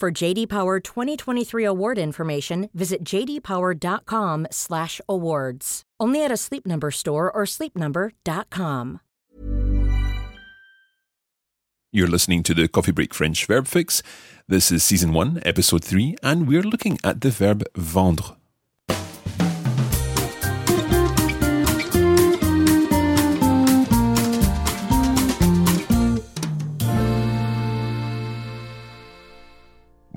For JD Power 2023 award information, visit jdpower.com/awards. Only at a Sleep Number store or sleepnumber.com. You're listening to the Coffee Break French Verb Fix. This is season 1, episode 3, and we're looking at the verb vendre.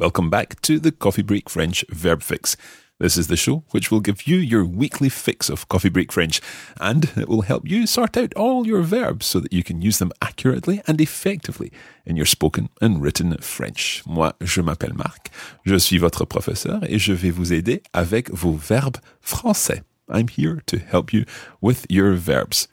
Welcome back to the Coffee Break French Verb Fix. This is the show which will give you your weekly fix of Coffee Break French, and it will help you sort out all your verbs so that you can use them accurately and effectively in your spoken and written French. Moi, je m'appelle Marc, je suis votre professeur et je vais vous aider avec vos verbes français. I'm here to help you with your verbs.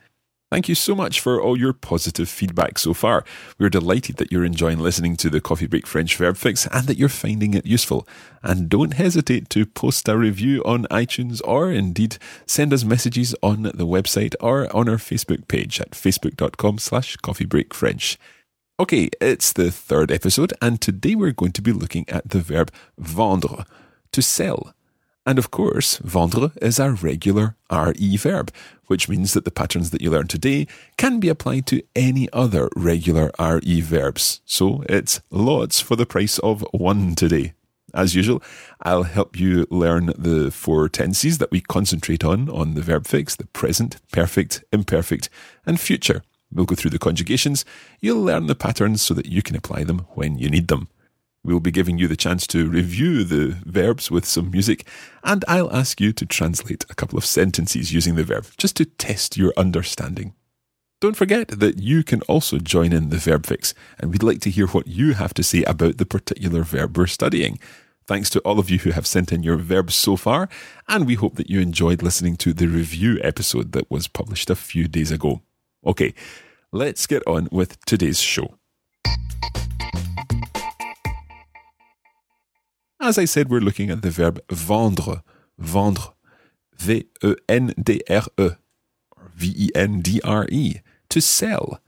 Thank you so much for all your positive feedback so far. We're delighted that you're enjoying listening to the Coffee Break French Verb Fix and that you're finding it useful. And don't hesitate to post a review on iTunes or indeed send us messages on the website or on our Facebook page at facebook.com slash coffeebreakfrench. Okay, it's the third episode and today we're going to be looking at the verb vendre, to sell. And of course, vendre is a regular RE verb, which means that the patterns that you learn today can be applied to any other regular RE verbs. So it's lots for the price of one today. As usual, I'll help you learn the four tenses that we concentrate on on the verb fix the present, perfect, imperfect, and future. We'll go through the conjugations. You'll learn the patterns so that you can apply them when you need them. We'll be giving you the chance to review the verbs with some music, and I'll ask you to translate a couple of sentences using the verb, just to test your understanding. Don't forget that you can also join in the verb fix, and we'd like to hear what you have to say about the particular verb we're studying. Thanks to all of you who have sent in your verbs so far, and we hope that you enjoyed listening to the review episode that was published a few days ago. Okay, let's get on with today's show. As I said, we're looking at the verb vendre, vendre, V-E-N-D-R-E, or V-E-N-D-R-E, to sell.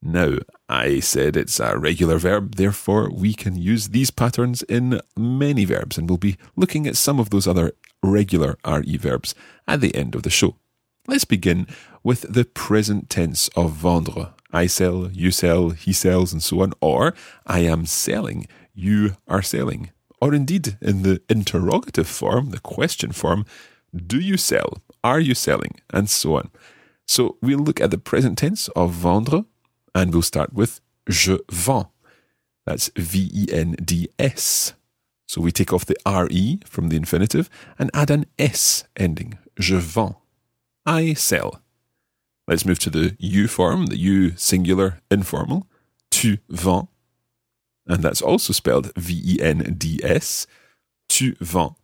Now, I said it's a regular verb, therefore we can use these patterns in many verbs, and we'll be looking at some of those other regular RE verbs at the end of the show. Let's begin with the present tense of vendre. I sell, you sell, he sells, and so on, or I am selling, you are selling or indeed in the interrogative form, the question form, do you sell? Are you selling? And so on. So we'll look at the present tense of vendre and we'll start with je vends. That's V E N D S. So we take off the RE from the infinitive and add an S ending. Je vends. I sell. Let's move to the you form, the you singular informal. Tu vends and that's also spelled V E N D S, tu vends.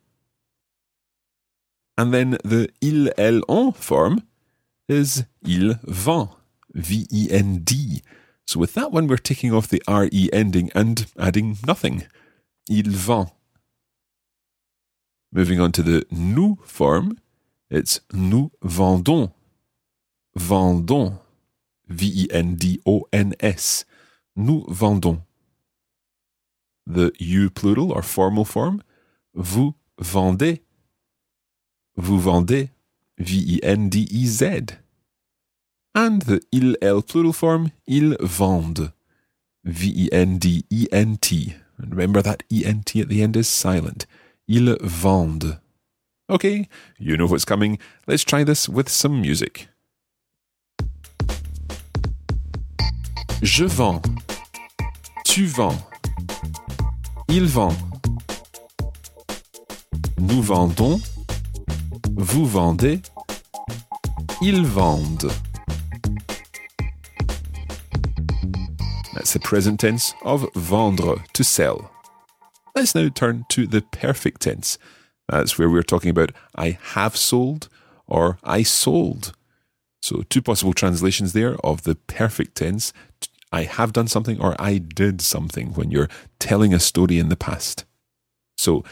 And then the il, elle, on form is il vend, V E N D. So with that one, we're taking off the RE ending and adding nothing. Il vend. Moving on to the nous form, it's nous vendons. Vendons. V E N D O N S. Nous vendons the you plural or formal form, vous vendez. Vous vendez, V-E-N-D-E-Z. And the il, elle plural form, ils vendent, V-E-N-D-E-N-T. And remember that ENT at the end is silent. Ils vendent. Okay, you know what's coming. Let's try this with some music. Je vends. Tu vends. Il vend. Nous vendons. Vous vendez. Ils vendent. That's the present tense of vendre, to sell. Let's now turn to the perfect tense. That's where we're talking about I have sold or I sold. So, two possible translations there of the perfect tense I have done something or I did something when you're telling a story in the past. So,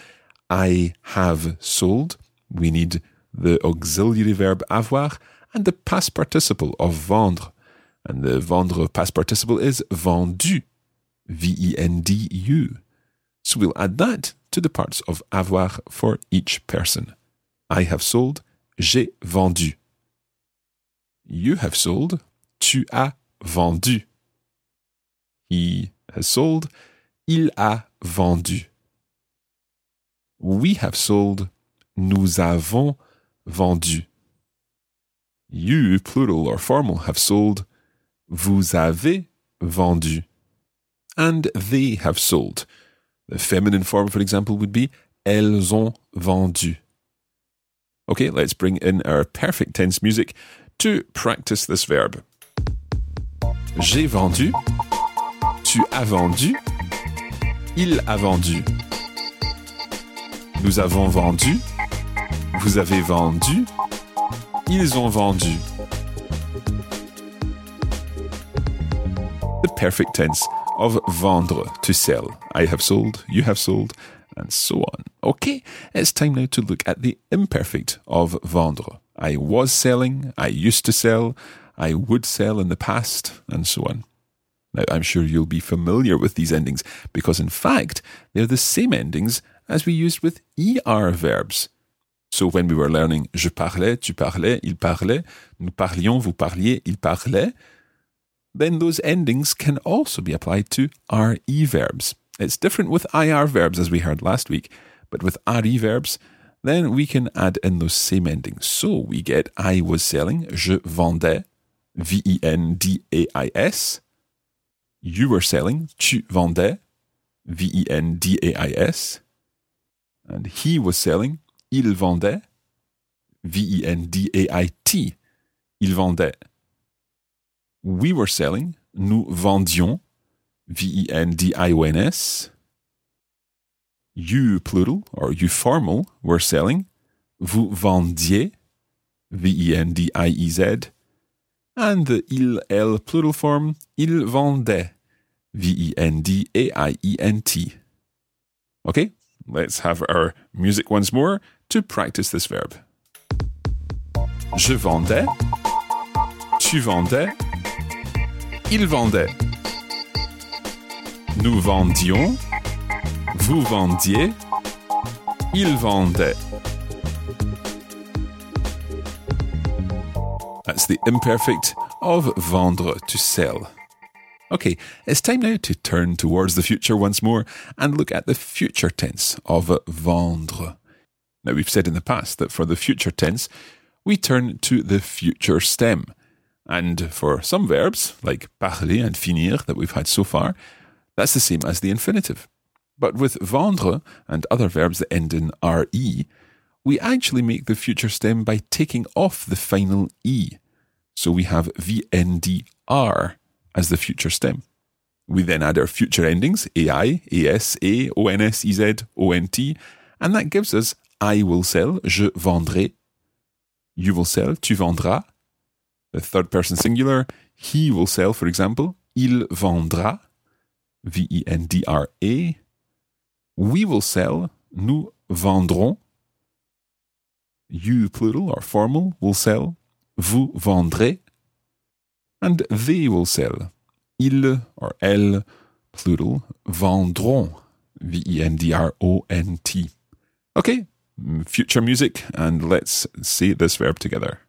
I have sold, we need the auxiliary verb avoir and the past participle of vendre. And the vendre past participle is vendu, V E N D U. So we'll add that to the parts of avoir for each person. I have sold, j'ai vendu. You have sold, tu as vendu. He has sold, il a vendu. We have sold, nous avons vendu. You, plural or formal, have sold, vous avez vendu. And they have sold. The feminine form, for example, would be elles ont vendu. Okay, let's bring in our perfect tense music to practice this verb. J'ai vendu. Tu as vendu. Il a vendu. Nous avons vendu. Vous avez vendu. Ils ont vendu. The perfect tense of vendre, to sell. I have sold, you have sold, and so on. Okay, it's time now to look at the imperfect of vendre. I was selling, I used to sell, I would sell in the past, and so on. Now, I'm sure you'll be familiar with these endings because, in fact, they're the same endings as we used with ER verbs. So, when we were learning je parlais, tu parlais, il parlait, nous parlions, vous parliez, ils parlaient, then those endings can also be applied to RE verbs. It's different with IR verbs, as we heard last week, but with RE verbs, then we can add in those same endings. So we get I was selling, je vendais, V E N D A I S. You were selling, tu vendais, V E N D A I S. And he was selling, il vendait, V E N D A I T. Il vendait we were selling, nous vendions, V-E-N-D-I-O-N-S. You plural or you formal were selling, vous vendiez, V-E-N-D-I-E-Z. And the il, elle plural form, il vendait, V-E-N-D-A-I-E-N-T. Okay, let's have our music once more to practice this verb. Je vendais, tu vendais, il vendait. Nous vendions. Vous vendiez. Il vendait. That's the imperfect of vendre, to sell. Okay, it's time now to turn towards the future once more and look at the future tense of vendre. Now, we've said in the past that for the future tense, we turn to the future stem. And for some verbs, like parler and finir that we've had so far, that's the same as the infinitive. But with vendre and other verbs that end in re, we actually make the future stem by taking off the final e. So we have vndr as the future stem. We then add our future endings, ai, as, a, ons, ez, ont, and that gives us I will sell, je vendrai, you will sell, tu vendras, the third person singular, he will sell, for example, il vendra, V E N D R A. We will sell, nous vendrons. You, plural or formal, will sell, vous vendrez. And they will sell, ils or elles, plural, vendront, V E N D R O N T. Okay, future music, and let's say this verb together.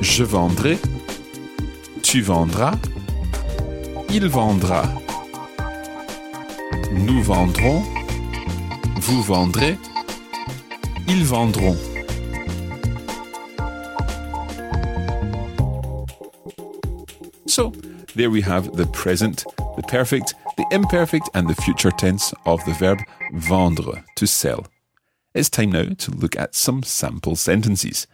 Je vendrai. Tu vendras. Il vendra. Nous vendrons. Vous vendrez. Ils vendront. There we have the present, the perfect, the imperfect, and the future tense of the verb vendre, to sell. It's time now to look at some sample sentences.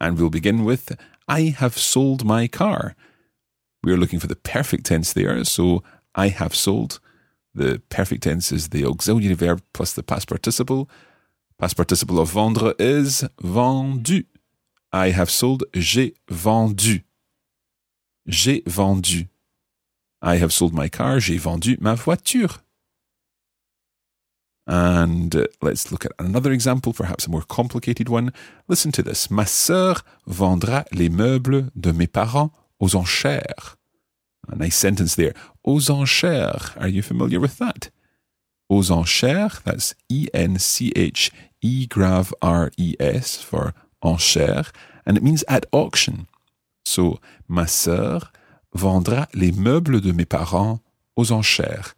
And we'll begin with I have sold my car. We're looking for the perfect tense there, so I have sold. The perfect tense is the auxiliary verb plus the past participle. Past participle of vendre is vendu. I have sold, j'ai vendu. J'ai vendu. I have sold my car, j'ai vendu ma voiture. And uh, let's look at another example, perhaps a more complicated one. Listen to this. Ma sœur vendra les meubles de mes parents aux enchères. A nice sentence there. Aux enchères. Are you familiar with that? Aux enchères, that's E N C H E grave R E S for enchères, and it means at auction. So, ma sœur vendra les meubles de mes parents aux enchères.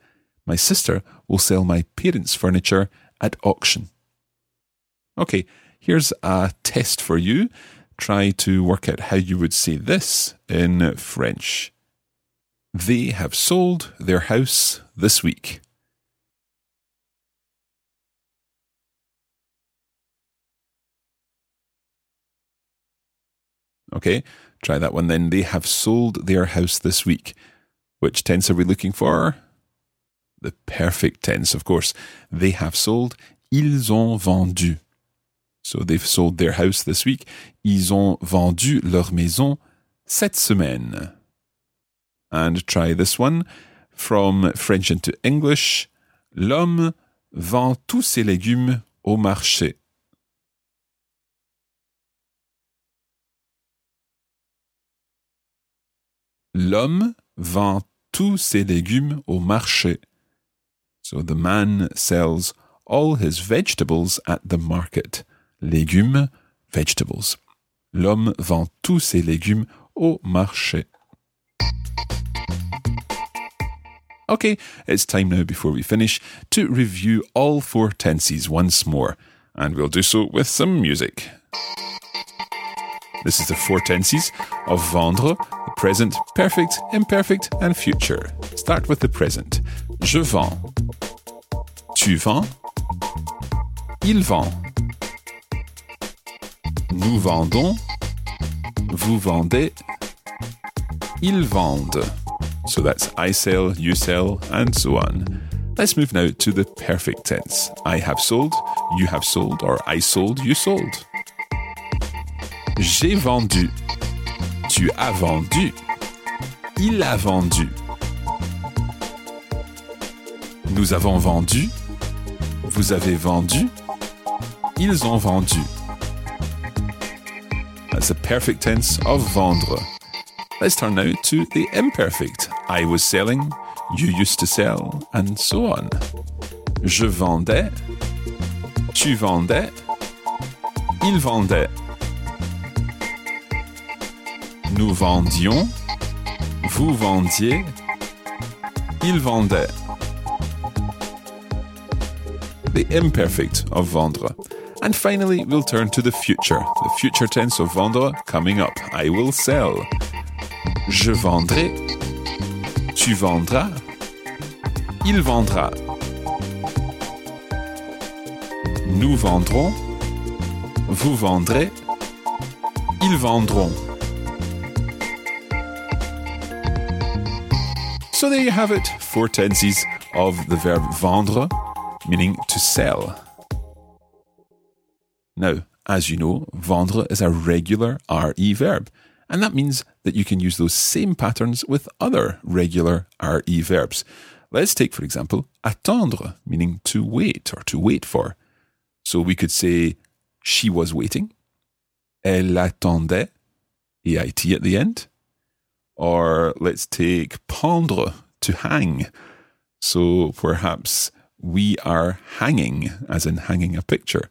My sister will sell my parents' furniture at auction. Okay, here's a test for you. Try to work out how you would say this in French. They have sold their house this week. Okay, try that one then. They have sold their house this week. Which tense are we looking for? The perfect tense, of course. They have sold. Ils ont vendu. So they've sold their house this week. Ils ont vendu leur maison cette semaine. And try this one from French into English. L'homme vend tous ses légumes au marché. L'homme vend tous ses légumes au marché. So the man sells all his vegetables at the market. Légumes, vegetables. L'homme vend tous ses légumes au marché. Okay, it's time now before we finish to review all four tenses once more, and we'll do so with some music. This is the four tenses of vendre, present, perfect, imperfect, and future. Start with the present. Je vends. Tu vends. Il vend. Nous vendons. Vous vendez. Ils vendent. So that's I sell, you sell, and so on. Let's move now to the perfect tense. I have sold, you have sold, or I sold, you sold. J'ai vendu. Tu as vendu. Il a vendu. Nous avons vendu. Vous avez vendu. Ils ont vendu. That's the perfect tense of vendre. Let's turn now to the imperfect. I was selling, you used to sell, and so on. Je vendais, tu vendais, il vendait. Nous vendions, vous vendiez, il vendait. The imperfect of vendre. And finally, we'll turn to the future. The future tense of vendre coming up. I will sell. Je vendrai. Tu vendras. Il vendra. Nous vendrons. Vous vendrez. Ils vendront. So there you have it, four tenses of the verb vendre, meaning to sell. Now, as you know, vendre is a regular RE verb, and that means that you can use those same patterns with other regular RE verbs. Let's take, for example, attendre, meaning to wait or to wait for. So we could say, she was waiting, elle attendait, EIT at the end. Or let's take pendre, to hang. So perhaps we are hanging, as in hanging a picture.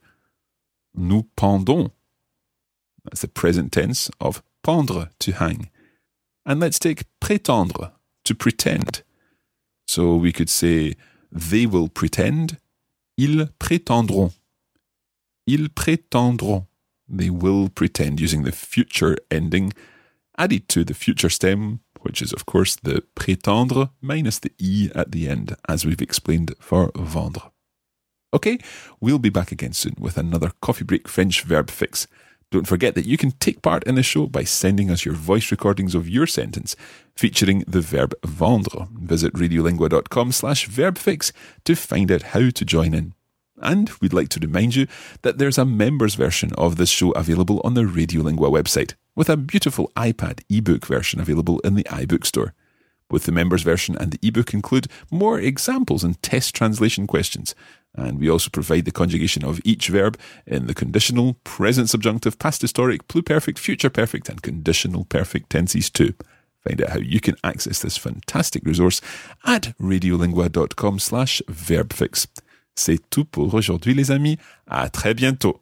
Nous pendons. That's the present tense of pendre, to hang. And let's take prétendre, to pretend. So we could say, they will pretend, ils prétendront. Ils prétendront. They will pretend using the future ending added to the future stem, which is, of course, the prétendre minus the E at the end, as we've explained for vendre. Okay, we'll be back again soon with another Coffee Break French verb fix. Don't forget that you can take part in the show by sending us your voice recordings of your sentence featuring the verb vendre. Visit radiolingua.com slash verbfix to find out how to join in. And we'd like to remind you that there's a members version of this show available on the Radiolingua website, with a beautiful iPad ebook version available in the iBook store. Both the members version and the ebook include more examples and test translation questions, and we also provide the conjugation of each verb in the conditional, present subjunctive, past historic, pluperfect, future perfect, and conditional perfect tenses too. Find out how you can access this fantastic resource at radiolingua.com slash verbfix. C'est tout pour aujourd'hui les amis. À très bientôt.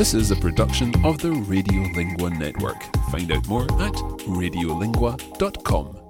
This is a production of the Radiolingua Network. Find out more at radiolingua.com.